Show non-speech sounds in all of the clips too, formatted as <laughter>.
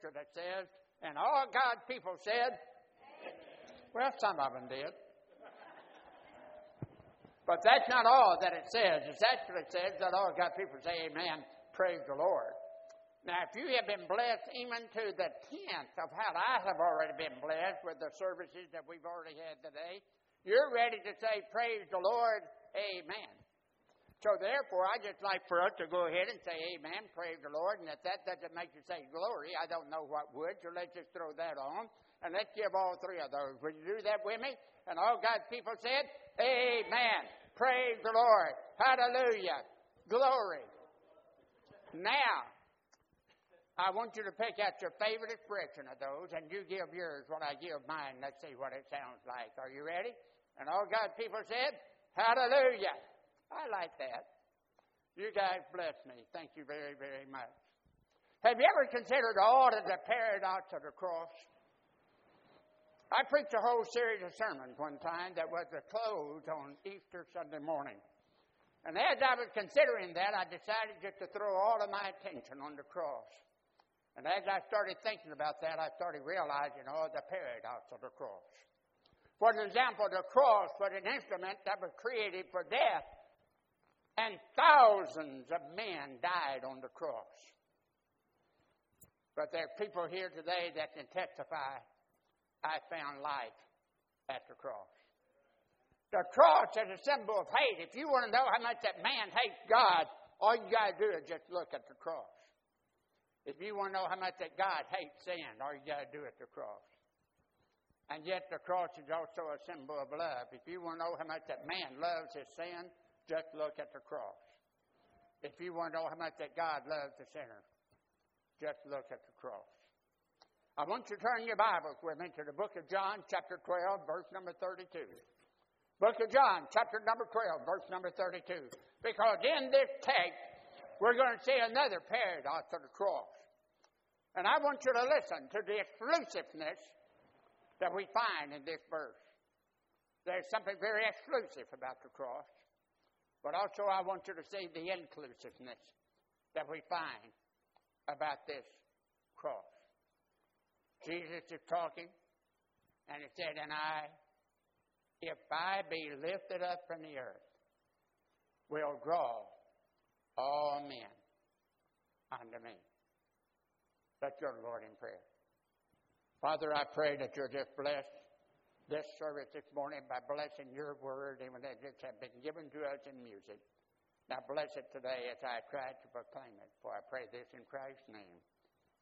scripture that says, and all God's people said, well, some of them did. But that's not all that it says. It actually says that all God's people say, Amen, praise the Lord. Now, if you have been blessed even to the tenth of how I have already been blessed with the services that we've already had today, you're ready to say, Praise the Lord, Amen. So therefore, I just like for us to go ahead and say amen, praise the Lord, and if that doesn't make you say glory, I don't know what would, so let's just throw that on, and let's give all three of those. Would you do that with me? And all God's people said, amen, praise the Lord, hallelujah, glory. Now, I want you to pick out your favorite expression of those, and you give yours when I give mine. Let's see what it sounds like. Are you ready? And all God's people said, hallelujah. I like that. You guys bless me. Thank you very, very much. Have you ever considered all of the paradox of the cross? I preached a whole series of sermons one time that was a close on Easter Sunday morning. And as I was considering that, I decided just to throw all of my attention on the cross. And as I started thinking about that, I started realizing all the paradox of the cross. For example, the cross was an instrument that was created for death and thousands of men died on the cross. But there are people here today that can testify I found life at the cross. The cross is a symbol of hate. If you want to know how much that man hates God, all you got to do is just look at the cross. If you want to know how much that God hates sin, all you got to do is the cross. And yet the cross is also a symbol of love. If you want to know how much that man loves his sin, just look at the cross. If you want to know how much that God loves the sinner, just look at the cross. I want you to turn your Bibles with me to the book of John, chapter 12, verse number 32. Book of John, chapter number 12, verse number 32. Because in this text, we're going to see another paradox of the cross. And I want you to listen to the exclusiveness that we find in this verse. There's something very exclusive about the cross. But also, I want you to see the inclusiveness that we find about this cross. Jesus is talking, and he said, And I, if I be lifted up from the earth, will draw all men unto me. Let's go to Lord in prayer. Father, I pray that you're just blessed this service this morning by blessing your word and as it has been given to us in music. Now bless it today as I try to proclaim it. For I pray this in Christ's name.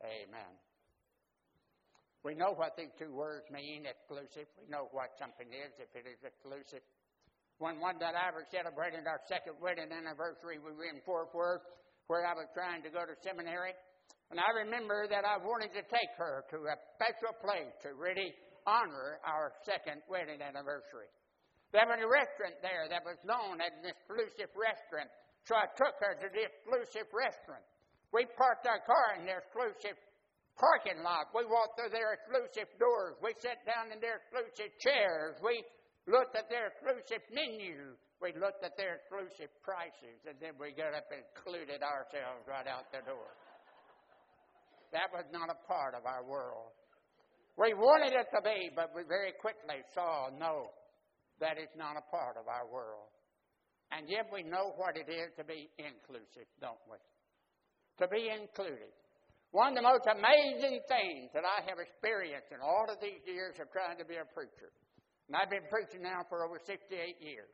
Amen. We know what these two words mean, exclusive. We know what something is if it is exclusive. When one that I was celebrating our second wedding anniversary, we were in Fort Worth, where I was trying to go to seminary. And I remember that I wanted to take her to a special place to really honor our second wedding anniversary. There was a restaurant there that was known as an exclusive restaurant, so I took her to the exclusive restaurant. We parked our car in their exclusive parking lot. We walked through their exclusive doors. We sat down in their exclusive chairs. We looked at their exclusive menu. We looked at their exclusive prices, and then we got up and included ourselves right out the door. That was not a part of our world. We wanted it to be, but we very quickly saw no, that is not a part of our world. And yet we know what it is to be inclusive, don't we? To be included. One of the most amazing things that I have experienced in all of these years of trying to be a preacher, and I've been preaching now for over 68 years,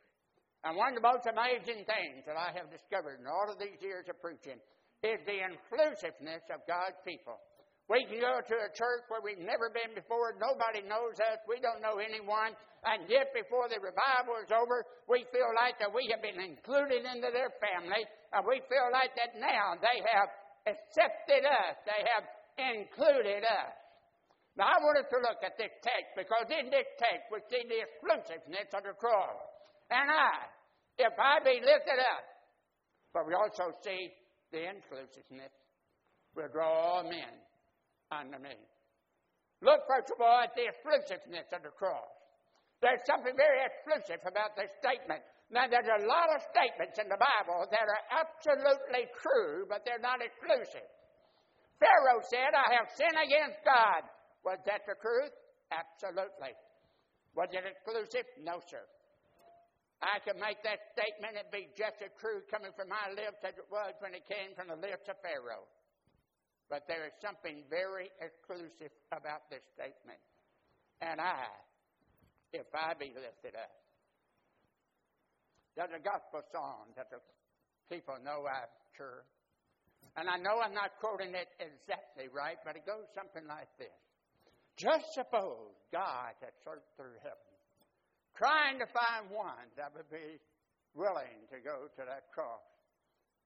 and one of the most amazing things that I have discovered in all of these years of preaching is the inclusiveness of God's people. We can go to a church where we've never been before. Nobody knows us. We don't know anyone. And yet, before the revival is over, we feel like that we have been included into their family. And we feel like that now they have accepted us. They have included us. Now, I want us to look at this text because in this text we see the exclusiveness of the cross. And I, if I be lifted up, but we also see the inclusiveness, will draw all men unto me. Look, first of all, at the exclusiveness of the cross. There's something very exclusive about this statement. Now, there's a lot of statements in the Bible that are absolutely true, but they're not exclusive. Pharaoh said, I have sinned against God. Was that the truth? Absolutely. Was it exclusive? No, sir. I can make that statement and be just as true coming from my lips as it was when it came from the lips of Pharaoh. But there is something very exclusive about this statement. And I, if I be lifted up. There's a gospel song that the people know, I'm sure. And I know I'm not quoting it exactly right, but it goes something like this. Just suppose God had searched through heaven trying to find one that would be willing to go to that cross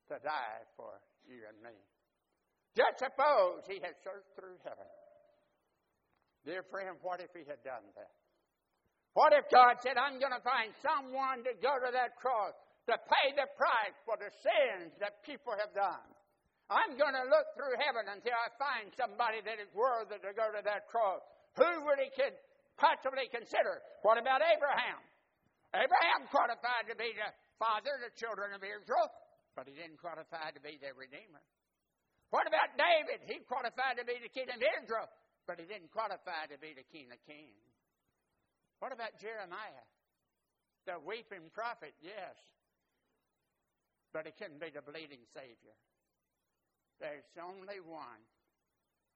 to die for you and me. Just suppose he had searched through heaven. Dear friend, what if he had done that? What if God said, I'm going to find someone to go to that cross to pay the price for the sins that people have done? I'm going to look through heaven until I find somebody that is worthy to go to that cross. Who would he could possibly consider. What about Abraham? Abraham qualified to be the father of the children of Israel, but he didn't qualify to be their redeemer. What about David? He qualified to be the king of Israel, but he didn't qualify to be the king of kings. What about Jeremiah? The weeping prophet, yes. But he couldn't be the bleeding Savior. There's only one,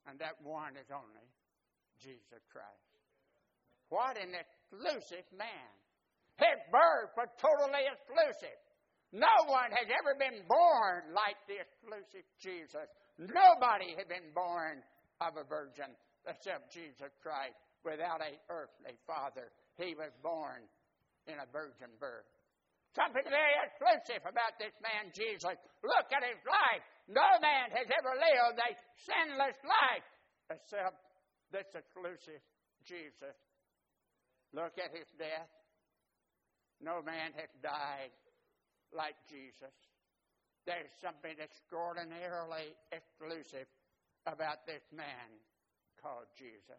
and that one is only Jesus Christ. What an exclusive man. His birth was totally exclusive. No one has ever been born like the exclusive Jesus. Nobody had been born of a virgin except Jesus Christ without a earthly father. He was born in a virgin birth. Something very exclusive about this man, Jesus. Look at his life. No man has ever lived a sinless life except this exclusive Jesus Look at his death. No man has died like Jesus. There's something extraordinarily exclusive about this man called Jesus.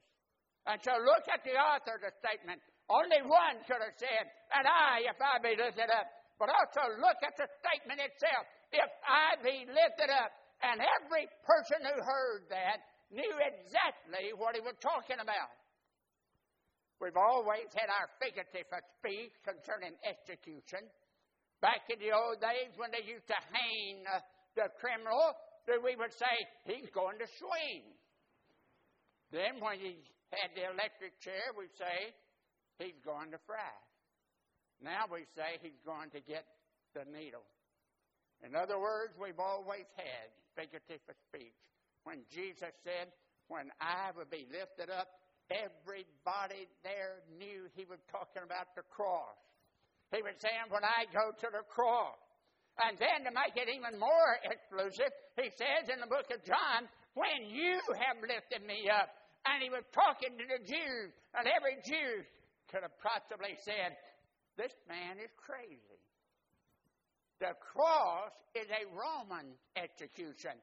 And so look at the author of the statement. Only one could have said, and I, if I be lifted up. But also look at the statement itself. If I be lifted up. And every person who heard that knew exactly what he was talking about. We've always had our figurative speech concerning execution. Back in the old days when they used to hang uh, the criminal, we would say, he's going to swing. Then when he had the electric chair, we'd say, he's going to fry. Now we say he's going to get the needle. In other words, we've always had figurative speech. When Jesus said, When I will be lifted up, Everybody there knew he was talking about the cross. He was saying, When I go to the cross. And then to make it even more exclusive, he says in the book of John, When you have lifted me up. And he was talking to the Jews, and every Jew could have possibly said, This man is crazy. The cross is a Roman execution.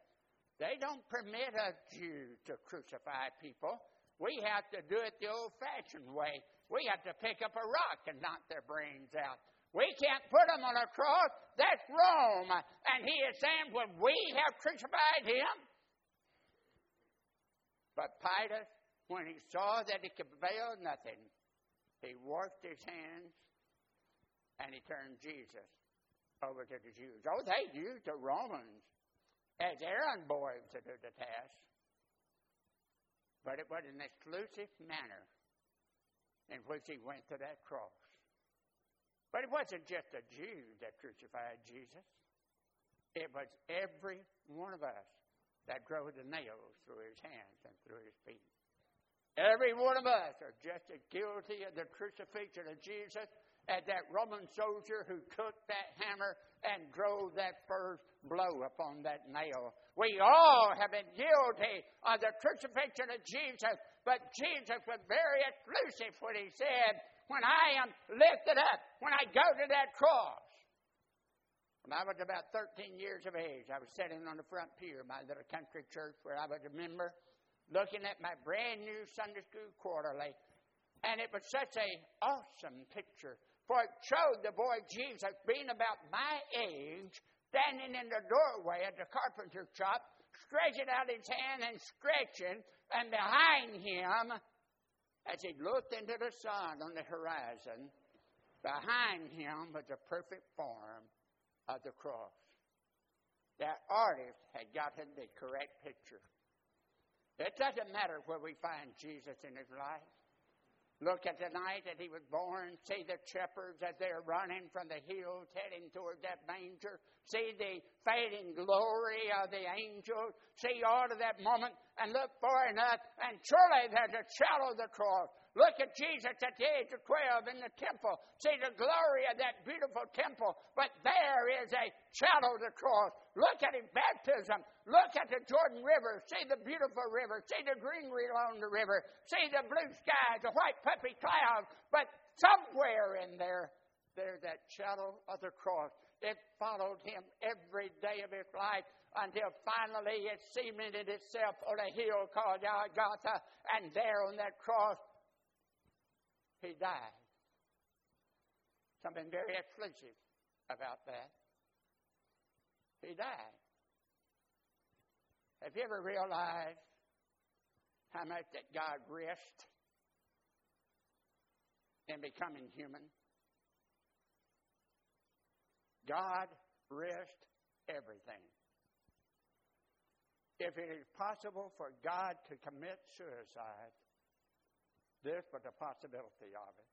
They don't permit a Jew to crucify people. We have to do it the old fashioned way. We have to pick up a rock and knock their brains out. We can't put them on a cross. That's Rome. And he is saying, when we have crucified him? But Pilate, when he saw that he could avail nothing, he washed his hands and he turned Jesus over to the Jews. Oh, they used the Romans as errand boys to do the task but it was an exclusive manner in which he went to that cross. But it wasn't just a Jew that crucified Jesus. It was every one of us that drove the nails through his hands and through his feet. Every one of us are just as guilty of the crucifixion of Jesus as that Roman soldier who took that hammer and drove that first blow upon that nail. We all have been guilty of the crucifixion of Jesus, but Jesus was very exclusive when he said, When I am lifted up, when I go to that cross. When I was about 13 years of age, I was sitting on the front pew of my little country church where I was a member, looking at my brand new Sunday school quarterly. And it was such an awesome picture for it showed the boy Jesus being about my age, standing in the doorway at the carpenter shop, stretching out his hand and stretching, and behind him, as he looked into the sun on the horizon, behind him was the perfect form of the cross. That artist had gotten the correct picture. It doesn't matter where we find Jesus in his life. Look at the night that he was born. See the shepherds as they're running from the hills heading toward that manger. See the fading glory of the angels. See all of that moment and look far enough and surely there's a shadow of the cross. Look at Jesus at the age of 12 in the temple. See the glory of that beautiful temple. But there is a shadow of the cross. Look at his baptism. Look at the Jordan River. See the beautiful river. See the greenery along the river. See the blue skies, the white puffy clouds. But somewhere in there, there's that shadow of the cross. It followed him every day of his life until finally it cemented itself on a hill called Golgotha. And there on that cross, he died. Something very exclusive about that. He died. Have you ever realized how much that God risked in becoming human? God risked everything. If it is possible for God to commit suicide, this, but the possibility of it.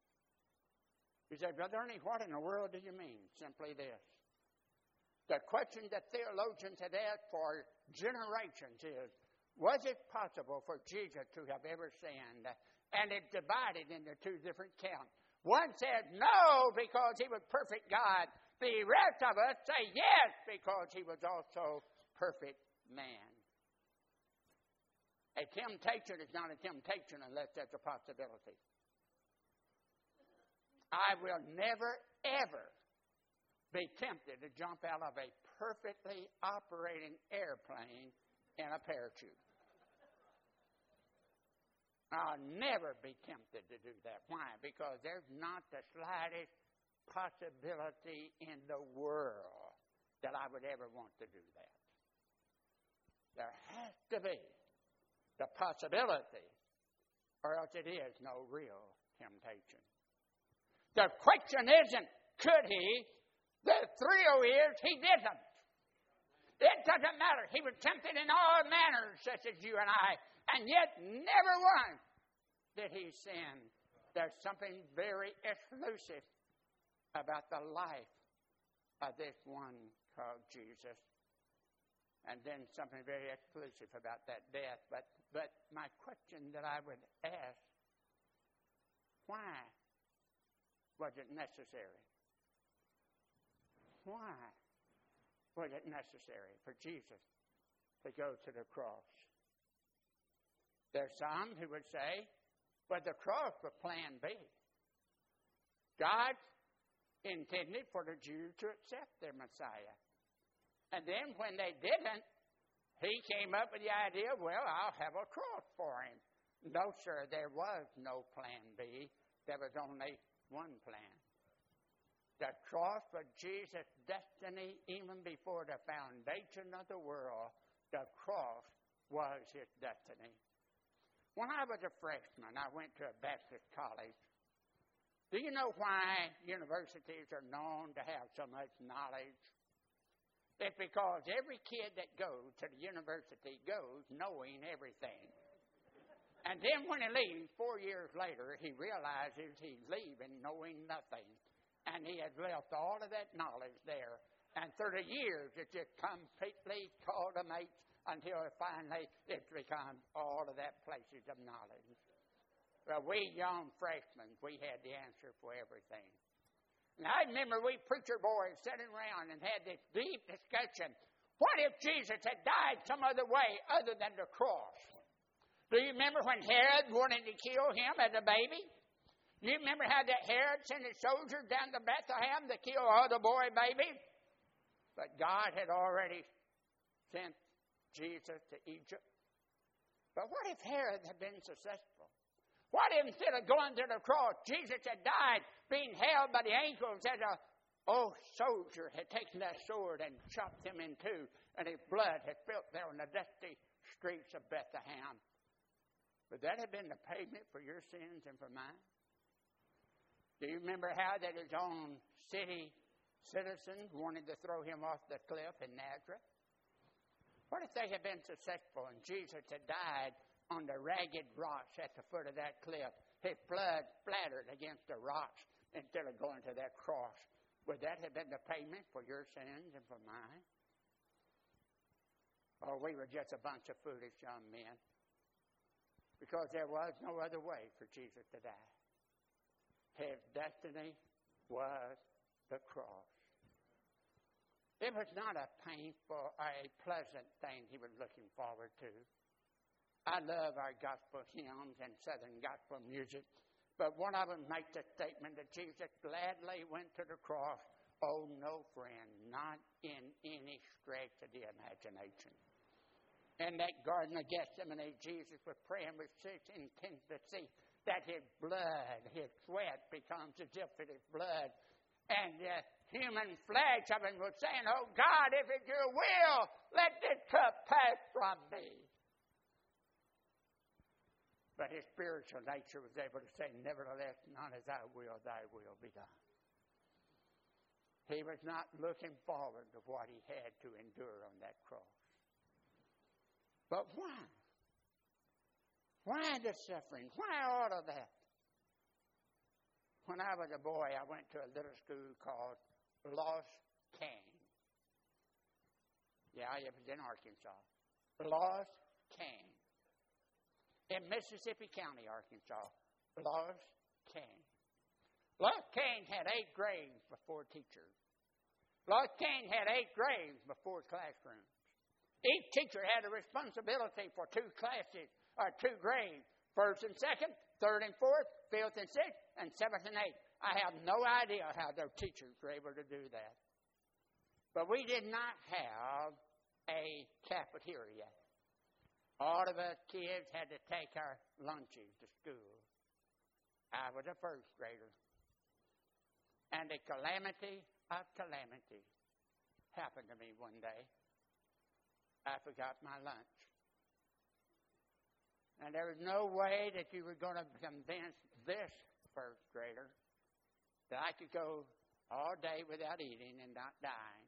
You say, Brother Ernie, what in the world do you mean? Simply this. The question that theologians have asked for generations is, was it possible for Jesus to have ever sinned? And it's divided into two different camps. One said no because he was perfect God. The rest of us say yes because he was also perfect man. A temptation is not a temptation unless there's a possibility. I will never, ever be tempted to jump out of a perfectly operating airplane in a parachute. I'll never be tempted to do that. Why? Because there's not the slightest possibility in the world that I would ever want to do that. There has to be the possibility, or else it is no real temptation. The question isn't, could he? The thrill is, he didn't. It doesn't matter. He was tempted in all manners, such as you and I, and yet never once did he sin. There's something very exclusive about the life of this one called Jesus and then something very exclusive about that death. But, but my question that I would ask why was it necessary? Why was it necessary for Jesus to go to the cross? There's some who would say, but the cross was plan B. God intended for the Jews to accept their Messiah. And then when they didn't, he came up with the idea, well, I'll have a cross for him. No, sir, there was no plan B. There was only one plan. The cross was Jesus' destiny even before the foundation of the world. The cross was his destiny. When I was a freshman, I went to a Baptist college. Do you know why universities are known to have so much knowledge? It's because every kid that goes to the university goes knowing everything. And then when he leaves, four years later, he realizes he's leaving knowing nothing. And he has left all of that knowledge there. And 30 years, it just completely culminates until finally it becomes all of that places of knowledge. Well, we young freshmen, we had the answer for everything. And I remember we preacher boys sitting around and had this deep discussion. What if Jesus had died some other way other than the cross? Do you remember when Herod wanted to kill him as a baby? Do you remember how that Herod sent his soldiers down to Bethlehem to kill all the boy babies? But God had already sent Jesus to Egypt. But what if Herod had been successful? What if instead of going to the cross, Jesus had died being held by the angels as a old soldier had taken that sword and chopped him in two, and his blood had spilt there on the dusty streets of Bethlehem. Would that have been the payment for your sins and for mine? Do you remember how that his own city citizens wanted to throw him off the cliff in Nazareth? What if they had been successful and Jesus had died on the ragged rocks at the foot of that cliff, his blood splattered against the rocks instead of going to that cross? Would that have been the payment for your sins and for mine? Or oh, we were just a bunch of foolish young men because there was no other way for Jesus to die. His destiny was the cross. It was not a painful or a pleasant thing he was looking forward to. I love our gospel hymns and southern gospel music, but one of them makes the statement that Jesus gladly went to the cross. Oh, no, friend, not in any stretch of the imagination in that Garden of Gethsemane, Jesus was praying with such intensity that his blood, his sweat becomes as if it is blood. And the human flesh of him was saying, Oh God, if it's your will, let this cup pass from me. But his spiritual nature was able to say, Nevertheless, not as I will, thy will be done. He was not looking forward to what he had to endure on that cross. But why? Why the suffering? Why all of that? When I was a boy, I went to a little school called Lost Cane. Yeah, it was in Arkansas. Lost Cane. In Mississippi County, Arkansas. Lost Cane. Lost Cane had eight grades before teachers. Lost Cane had eight grades before classrooms. Each teacher had a responsibility for two classes or two grades first and second, third and fourth, fifth and sixth, and seventh and eighth. I have no idea how their teachers were able to do that. But we did not have a cafeteria. All of us kids had to take our lunches to school. I was a first grader. And a calamity of calamity happened to me one day. I forgot my lunch. And there was no way that you were going to convince this first grader that I could go all day without eating and not dying.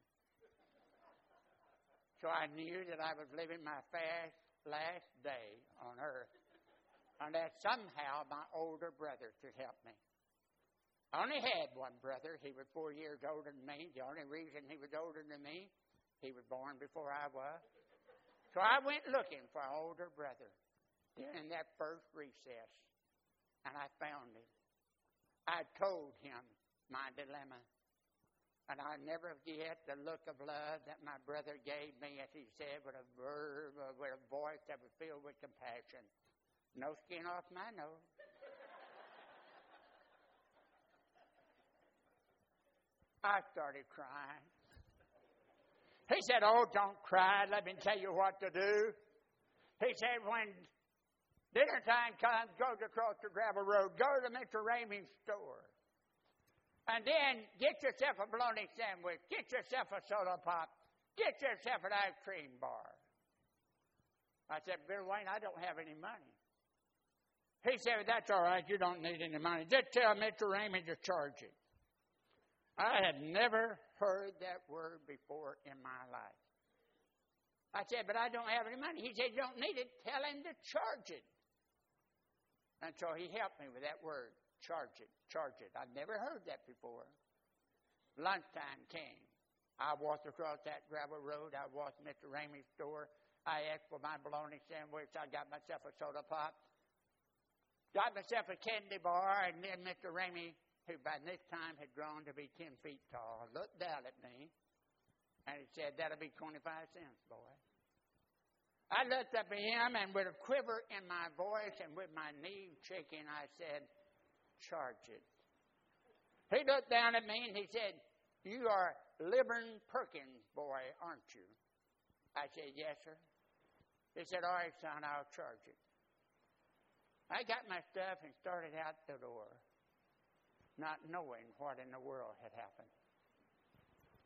So I knew that I was living my fast last day on earth and that somehow my older brother could help me. I only had one brother. He was four years older than me. The only reason he was older than me, he was born before I was. So I went looking for an older brother during that first recess, and I found him. I told him my dilemma. And I never forget the look of love that my brother gave me as he said with a verb, uh, with a voice that was filled with compassion. No skin off my nose. I started crying. He said, Oh, don't cry. Let me tell you what to do. He said, When dinner time comes, go across the gravel road, go to Mr. Ramey's store. And then get yourself a bologna sandwich, get yourself a soda pop, get yourself an ice cream bar. I said, Bill Wayne, I don't have any money. He said, That's all right, you don't need any money. Just tell Mr. Ramey to charge it. I had never heard that word before in my life. I said, but I don't have any money. He said, you don't need it. Tell him to charge it. And so he helped me with that word, charge it, charge it. I'd never heard that before. Lunchtime came. I walked across that gravel road. I walked Mr. Ramey's store. I asked for my bologna sandwich. I got myself a soda pop. Got myself a candy bar, and then Mr. Ramey who by this time had grown to be 10 feet tall, looked down at me and he said, That'll be 25 cents, boy. I looked up at him and with a quiver in my voice and with my knees shaking, I said, Charge it. He looked down at me and he said, You are Liburn Perkins, boy, aren't you? I said, Yes, sir. He said, All right, son, I'll charge it. I got my stuff and started out the door not knowing what in the world had happened.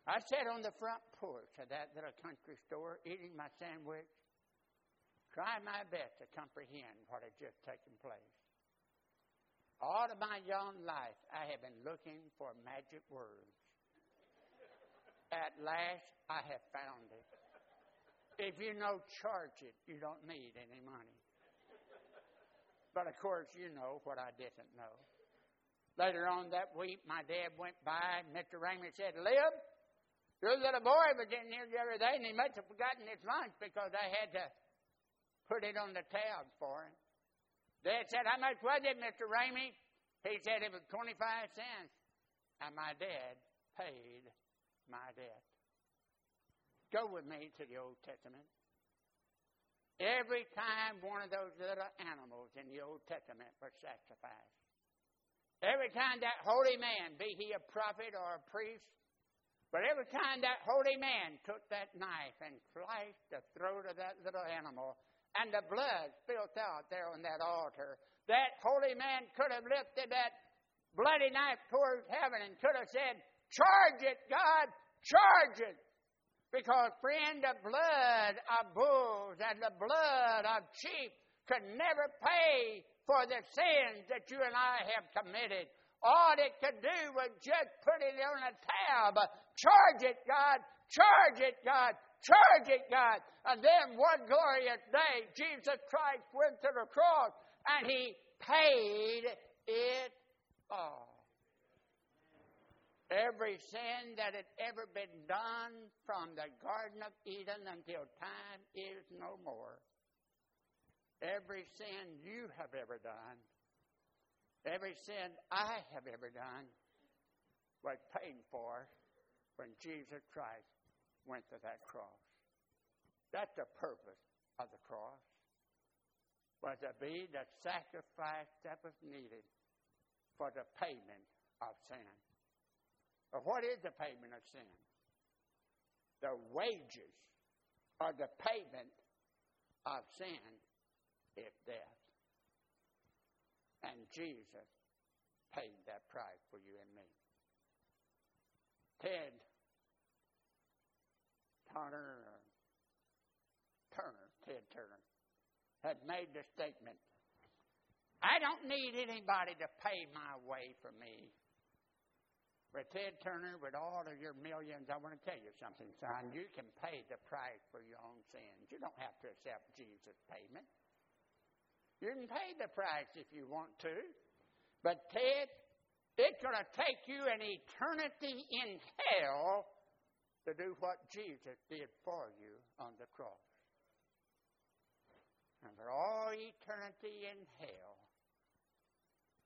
I sat on the front porch of that little country store eating my sandwich, trying my best to comprehend what had just taken place. All of my young life, I have been looking for magic words. At last, I have found it. If you know charge it, you don't need any money. But of course, you know what I didn't know. Later on that week, my dad went by, and Mr. Ramey said, Lib, your little boy was in here the other day, and he must have forgotten his lunch because I had to put it on the tab for him. Dad said, How much was it, Mr. Ramey? He said it was 25 cents. And my dad paid my debt. Go with me to the Old Testament. Every time one of those little animals in the Old Testament was sacrificed, every time that holy man, be he a prophet or a priest, but every time that holy man took that knife and sliced the throat of that little animal, and the blood spilled out there on that altar, that holy man could have lifted that bloody knife towards heaven and could have said, Charge it, God, charge it. Because, friend, the blood of bulls and the blood of sheep could never pay for the sins that you and I have committed. All it could do was just put it on a tab. Charge it, God. Charge it, God. It, God. And then one glorious day, Jesus Christ went to the cross and he paid it all. Every sin that had ever been done from the Garden of Eden until time is no more. Every sin you have ever done, every sin I have ever done, was paid for when Jesus Christ went to that cross. That's the purpose of the cross, was to be the sacrifice that was needed for the payment of sin. Or what is the payment of sin? The wages or the payment of sin is death. And Jesus paid that price for you and me. Ted Turner, Turner, Ted Turner, had made the statement I don't need anybody to pay my way for me. But Ted Turner, with all of your millions, I want to tell you something, son. You can pay the price for your own sins. You don't have to accept Jesus' payment. You can pay the price if you want to. But, Ted, it's going to take you an eternity in hell to do what Jesus did for you on the cross. And for all eternity in hell,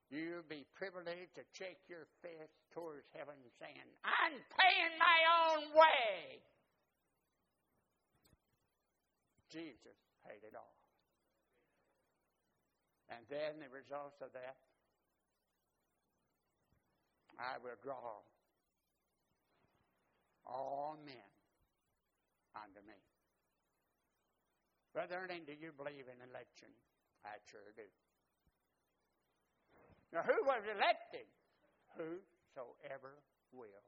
You'll be privileged to shake your fist towards heaven saying, I'm paying my own way. Jesus paid it all. And then the results of that, I will draw all men unto me. Brother Ernie, do you believe in election? I sure do. Now, who was elected? Whosoever will.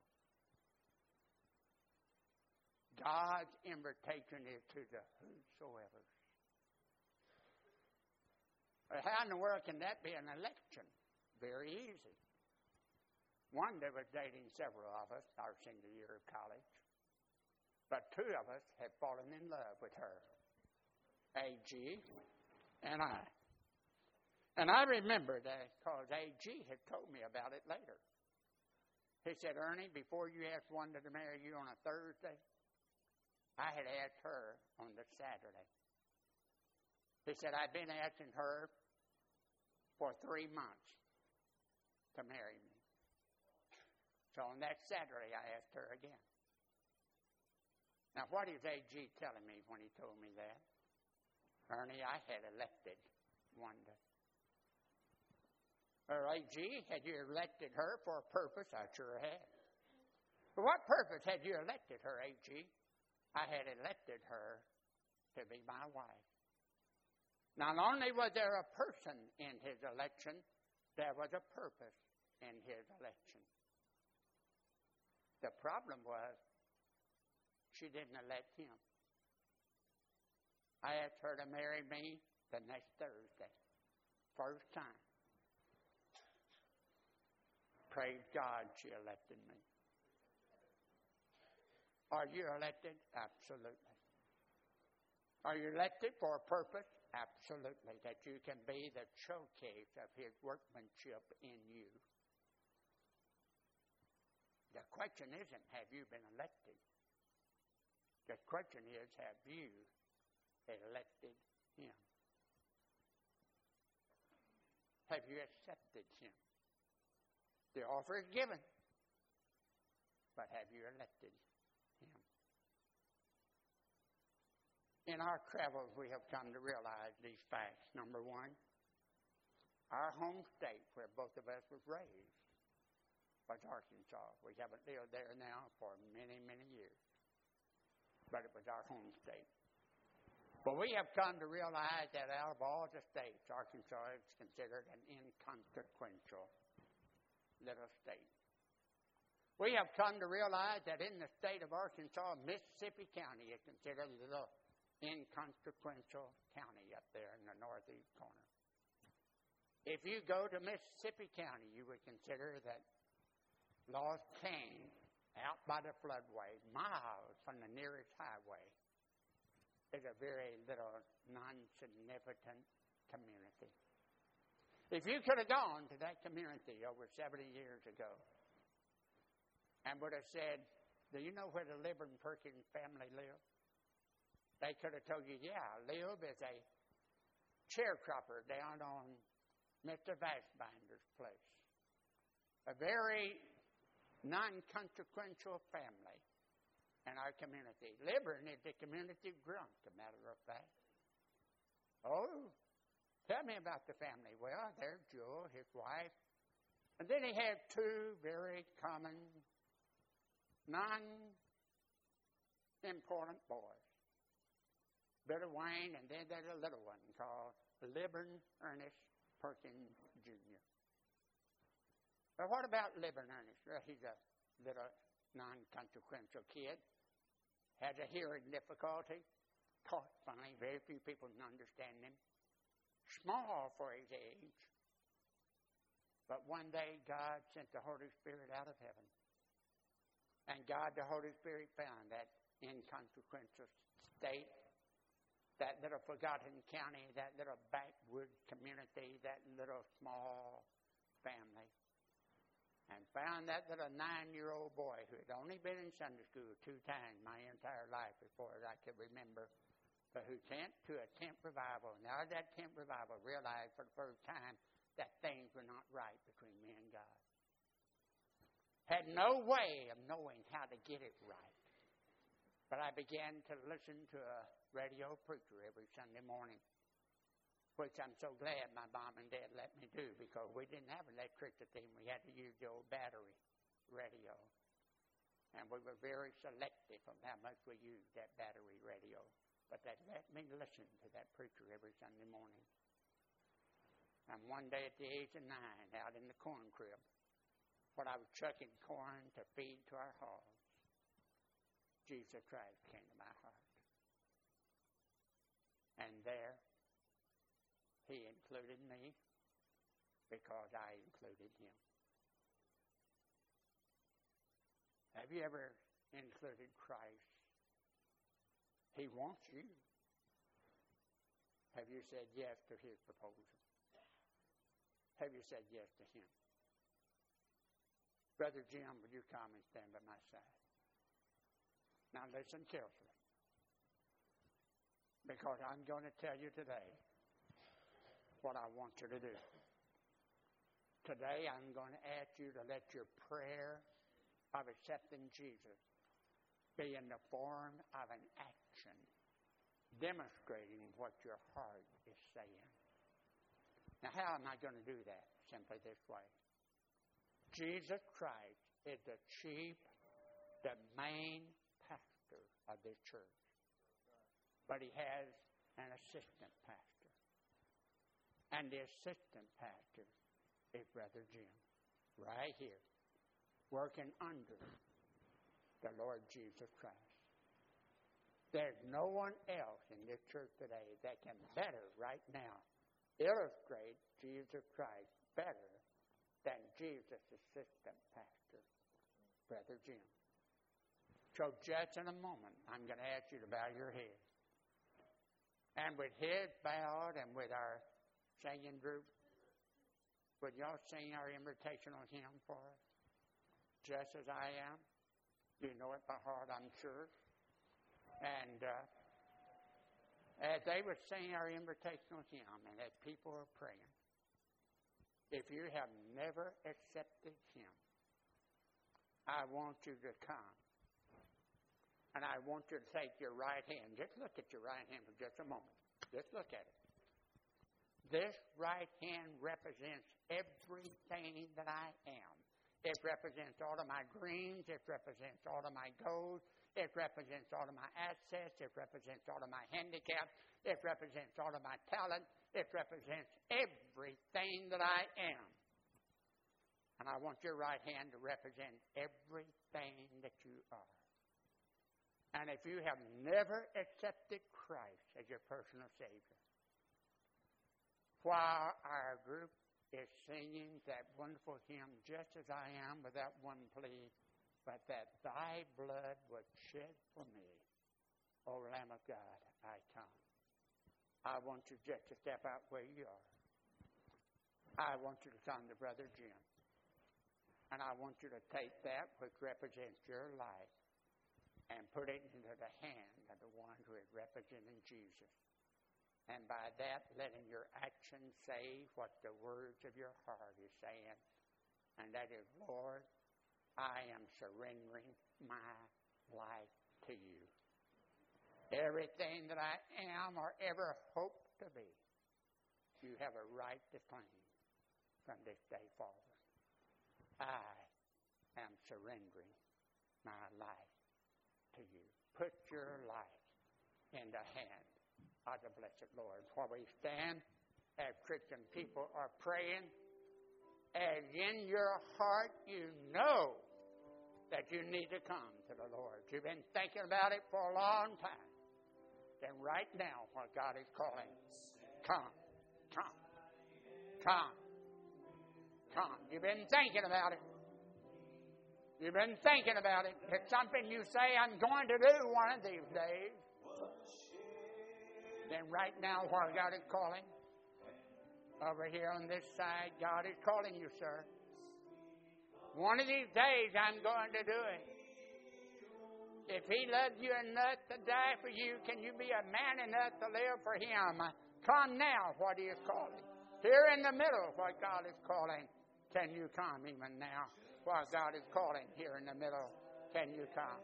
God's invitation is to the whosoever. How in the world can that be an election? Very easy. One that was dating several of us our senior year of college, but two of us had fallen in love with her, A.G. and I. And I remember that because A.G. had told me about it later. He said, Ernie, before you asked one to marry you on a Thursday, I had asked her on the Saturday. He said, I've been asking her for three months to marry me. So on that Saturday, I asked her again. Now, what is A.G. telling me when he told me that? Ernie, I had elected to or AG, had you elected her for a purpose? I sure had. For what purpose had you elected her, AG? I had elected her to be my wife. Not only was there a person in his election, there was a purpose in his election. The problem was she didn't elect him. I asked her to marry me the next Thursday. First time. Praise God, she elected me. Are you elected? Absolutely. Are you elected for a purpose? Absolutely. That you can be the showcase of His workmanship in you. The question isn't, have you been elected? The question is, have you elected Him? Have you accepted Him? The offer is given, but have you elected Him? In our travels, we have come to realize these facts. Number one, our home state, where both of us was raised, was Arkansas. We haven't lived there now for many, many years. But it was our home state. But we have come to realize that out of all the states, Arkansas is considered an inconsequential little state. We have come to realize that in the state of Arkansas, Mississippi County is considered a little inconsequential county up there in the northeast corner. If you go to Mississippi County, you would consider that Lost Cane, out by the floodway, miles from the nearest highway, is a very little non significant community. If you could have gone to that community over 70 years ago and would have said, Do you know where the Libern Perkins family live? They could have told you, Yeah, Lib is a sharecropper down on Mr. Vashbinder's place. A very non consequential family in our community. Libern is the community grunt, a matter of fact. Oh, tell me about the family. Well, there's Joe, his wife. And then he had two very common, non important boys. Billy Wayne, and then there's a little one called Libern Ernest Perkins Jr. But what about? Well, he's a little non consequential kid, has a hearing difficulty, Taught funny, very few people can understand him, small for his age. But one day God sent the Holy Spirit out of heaven. And God, the Holy Spirit, found that inconsequential state, that little forgotten county, that little backwood community, that little small family and found that little nine year old boy who had only been in Sunday school two times my entire life before I could remember, but who came to a tent revival. Now that tent revival realized for the first time that things were not right between me and God. Had no way of knowing how to get it right. But I began to listen to a radio preacher every Sunday morning which I'm so glad my mom and dad let me do because we didn't have electricity and we had to use the old battery radio. And we were very selective on how much we used that battery radio. But they let me listen to that preacher every Sunday morning. And one day at the age of nine, out in the corn crib, when I was chucking corn to feed to our hogs, Jesus Christ came to my heart. And there, he included me because I included him. Have you ever included Christ? He wants you. Have you said yes to his proposal? Have you said yes to him? Brother Jim, would you come and stand by my side? Now listen carefully. Because I'm going to tell you today what I want you to do. Today, I'm going to ask you to let your prayer of accepting Jesus be in the form of an action demonstrating what your heart is saying. Now, how am I going to do that? Simply this way Jesus Christ is the chief, the main pastor of this church, but he has an assistant pastor. And the assistant pastor is Brother Jim, right here, working under the Lord Jesus Christ. There's no one else in this church today that can better right now illustrate Jesus Christ better than Jesus' assistant pastor, Brother Jim. So, just in a moment, I'm going to ask you to bow your head. And with heads bowed and with our singing group, would y'all sing our invitational hymn for us? Just as I am. You know it by heart, I'm sure. And uh, as they were singing our invitational hymn and as people are praying, if you have never accepted Him, I want you to come. And I want you to take your right hand. Just look at your right hand for just a moment. Just look at it. This right hand represents everything that I am. It represents all of my greens. It represents all of my gold. It represents all of my assets. It represents all of my handicaps. It represents all of my talent. It represents everything that I am. And I want your right hand to represent everything that you are. And if you have never accepted Christ as your personal Savior, while our group is singing that wonderful hymn, Just as I Am, with that one plea, but that thy blood was shed for me. O Lamb of God, I come. I want you just to step out where you are. I want you to come to Brother Jim. And I want you to take that which represents your life and put it into the hand of the one who is representing Jesus. And by that, letting your actions say what the words of your heart is saying. And that is, Lord, I am surrendering my life to you. Everything that I am or ever hope to be, you have a right to claim from this day forward. I am surrendering my life to you. Put your life in the hand of the blessed Lord. While we stand as Christian people are praying, as in your heart you know that you need to come to the Lord. You've been thinking about it for a long time. Then right now, what God is calling, come, come, come, come. You've been thinking about it. You've been thinking about it. It's something you say, I'm going to do one of these days. Then right now, while God is calling, over here on this side, God is calling you, sir. One of these days, I'm going to do it. If He loved you enough to die for you, can you be a man enough to live for Him? Come now, what He is calling. Here in the middle, what God is calling. Can you come even now? What God is calling here in the middle. Can you come?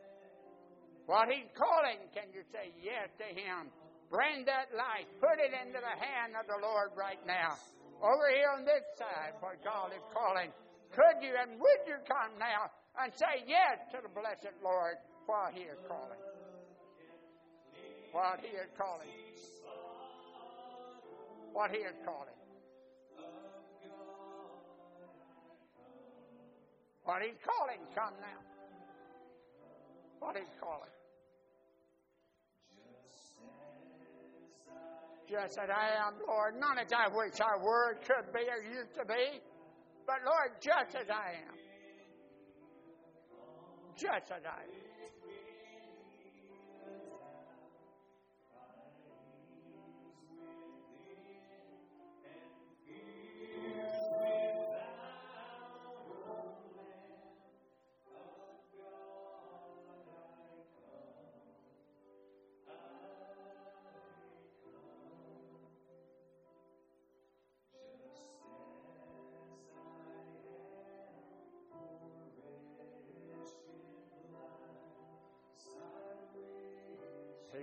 What He's calling, can you say yes to Him? Bring that light. Put it into the hand of the Lord right now. Over here on this side, what God is calling. Could you and would you come now and say yes to the blessed Lord while He is calling? While He is calling. What He is calling. What He's calling, come now. What He's calling. Just as I am, Lord, not as I wish I were, could be, or used to be. But Lord, just as I am. Just as I am.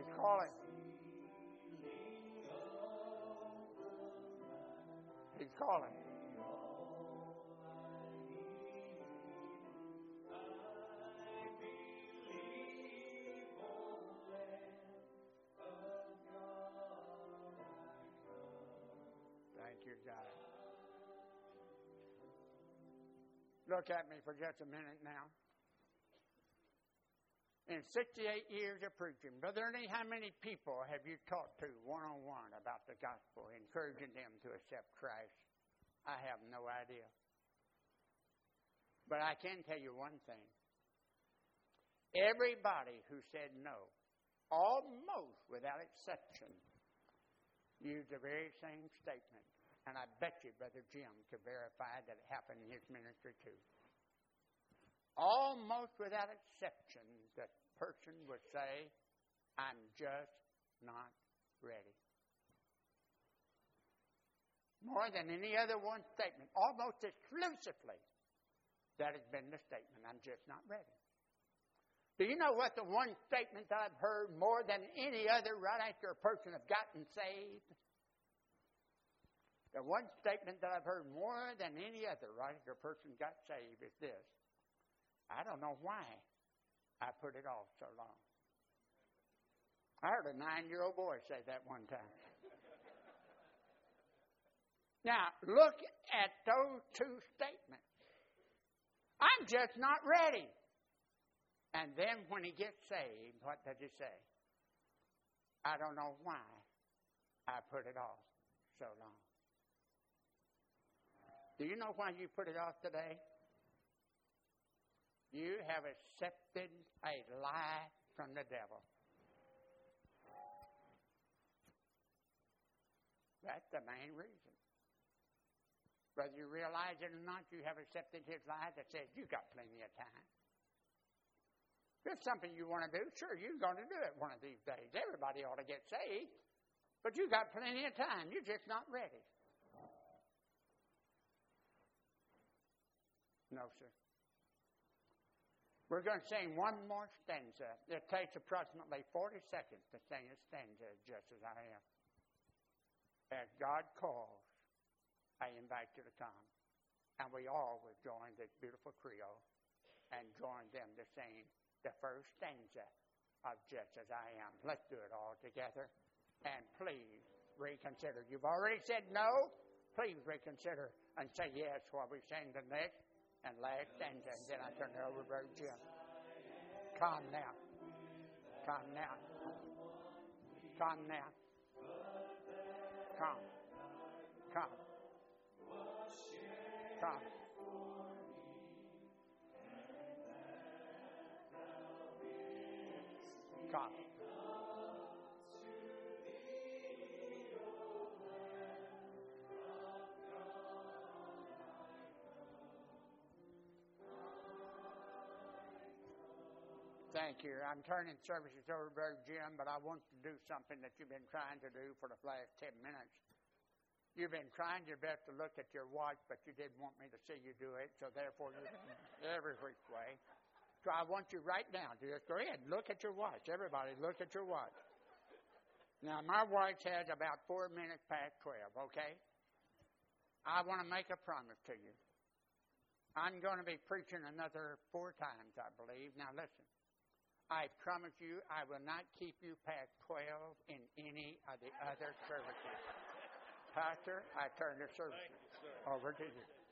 He's calling. He's calling. Thank you, God. Look at me for just a minute now. In 68 years of preaching, Brother Ernie, how many people have you talked to one on one about the gospel, encouraging them to accept Christ? I have no idea. But I can tell you one thing. Everybody who said no, almost without exception, used the very same statement. And I bet you Brother Jim could verify that it happened in his ministry too. Almost without exception, the person would say, I'm just not ready. More than any other one statement, almost exclusively, that has been the statement, I'm just not ready. Do you know what the one statement that I've heard more than any other right after a person has gotten saved? The one statement that I've heard more than any other right after a person got saved is this I don't know why I put it off so long. I heard a nine year old boy say that one time. <laughs> now, look at those two statements. I'm just not ready. And then when he gets saved, what does he say? I don't know why I put it off so long. Do you know why you put it off today? You have accepted a lie from the devil. That's the main reason. Whether you realize it or not, you have accepted his lie that says you got plenty of time. If it's something you want to do, sure, you're going to do it one of these days. Everybody ought to get saved. But you got plenty of time. You're just not ready. No, sir. We're going to sing one more stanza. It takes approximately 40 seconds to sing a stanza just as I am. As God calls, I invite you to come. And we all will join this beautiful trio and join them to sing the first stanza of Just As I Am. Let's do it all together. And please reconsider. You've already said no. Please reconsider and say yes while we sing the next and last and then I turn it over to Brother Jim. Come now. Come now. Come now. Come. Come. Come. Come. Thank you. I'm turning services over to Brother Jim, but I want to do something that you've been trying to do for the last 10 minutes. You've been trying your best to look at your watch, but you didn't want me to see you do it, so therefore been <laughs> every which way. So I want you right now to just go ahead and look at your watch. Everybody, look at your watch. Now, my watch has about four minutes past 12, okay? I want to make a promise to you. I'm going to be preaching another four times, I believe. Now, listen. I promise you, I will not keep you past 12 in any of the other services. <laughs> Pastor, I turn the service over to you.